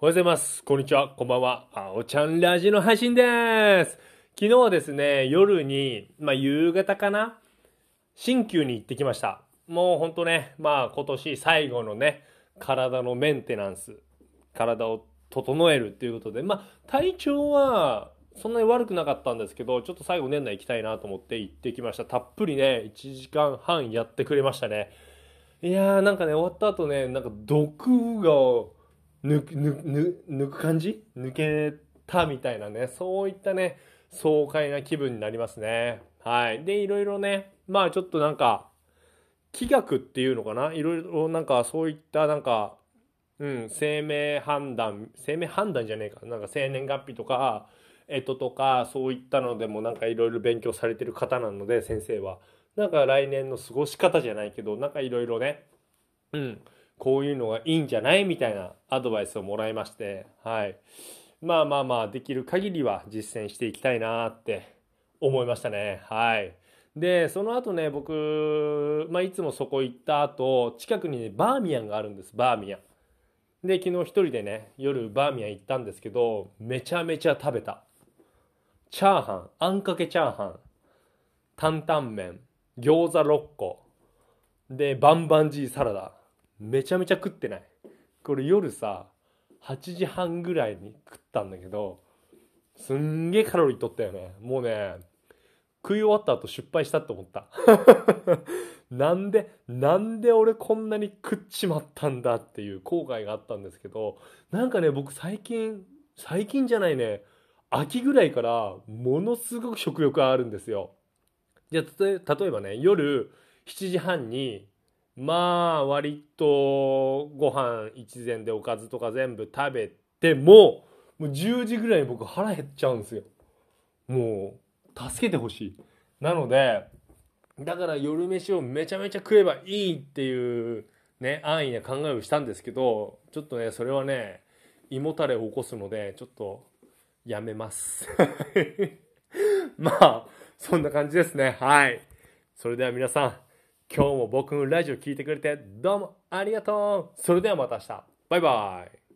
おはようございます。こんにちは。こんばんは。あおちゃんラジの配信です。昨日はですね、夜に、まあ夕方かな新旧に行ってきました。もうほんとね、まあ今年最後のね、体のメンテナンス、体を整えるっていうことで、まあ体調はそんなに悪くなかったんですけど、ちょっと最後年内行きたいなと思って行ってきました。たっぷりね、1時間半やってくれましたね。いやーなんかね、終わった後ね、なんか毒が抜く抜く抜く感じ？抜けたみたいなね、そういったね、爽快な気分になりますね。はい。で、いろいろね、まあちょっとなんか、気学っていうのかな？いろいろなんかそういったなんか、うん、生命判断、生命判断じゃねえか。なんか生年月日とか、えっととか、そういったのでもなんかいろいろ勉強されてる方なので、先生は。なんか来年の過ごし方じゃないけど、なんかいろいろね、うん、こういうのがいいんじゃないみたいなアドバイスをもらいまして、はい。まあまあまあ、できる限りは実践していきたいなって思いましたね。はい。で、その後ね、僕、まあいつもそこ行った後、近くにね、バーミヤンがあるんです、バーミヤン。で、昨日一人でね、夜バーミヤン行ったんですけど、めちゃめちゃ食べた。チャーハン、あんかけチャーハン、担々麺、餃子6個、で、バンバンジーサラダ。めちゃめちゃ食ってない。これ夜さ、8時半ぐらいに食ったんだけど、すんげえカロリー取ったよね。もうね、食い終わった後失敗したって思った。なんで、なんで俺こんなに食っちまったんだっていう後悔があったんですけど、なんかね、僕最近、最近じゃないね、秋ぐらいからものすごく食欲があるんですよ。じゃあ、例えばね、夜7時半に、まあ、割とご飯一膳でおかずとか全部食べても、もう10時ぐらいに僕腹減っちゃうんですよ。もう、助けてほしい。なので、だから夜飯をめちゃめちゃ食えばいいっていうね、安易な考えをしたんですけど、ちょっとね、それはね、胃もたれを起こすので、ちょっと、やめます。まあ、そんな感じですね。はい。それでは皆さん、今日も僕のラジオ聞いてくれてどうもありがとうそれではまた明日。バイバイ。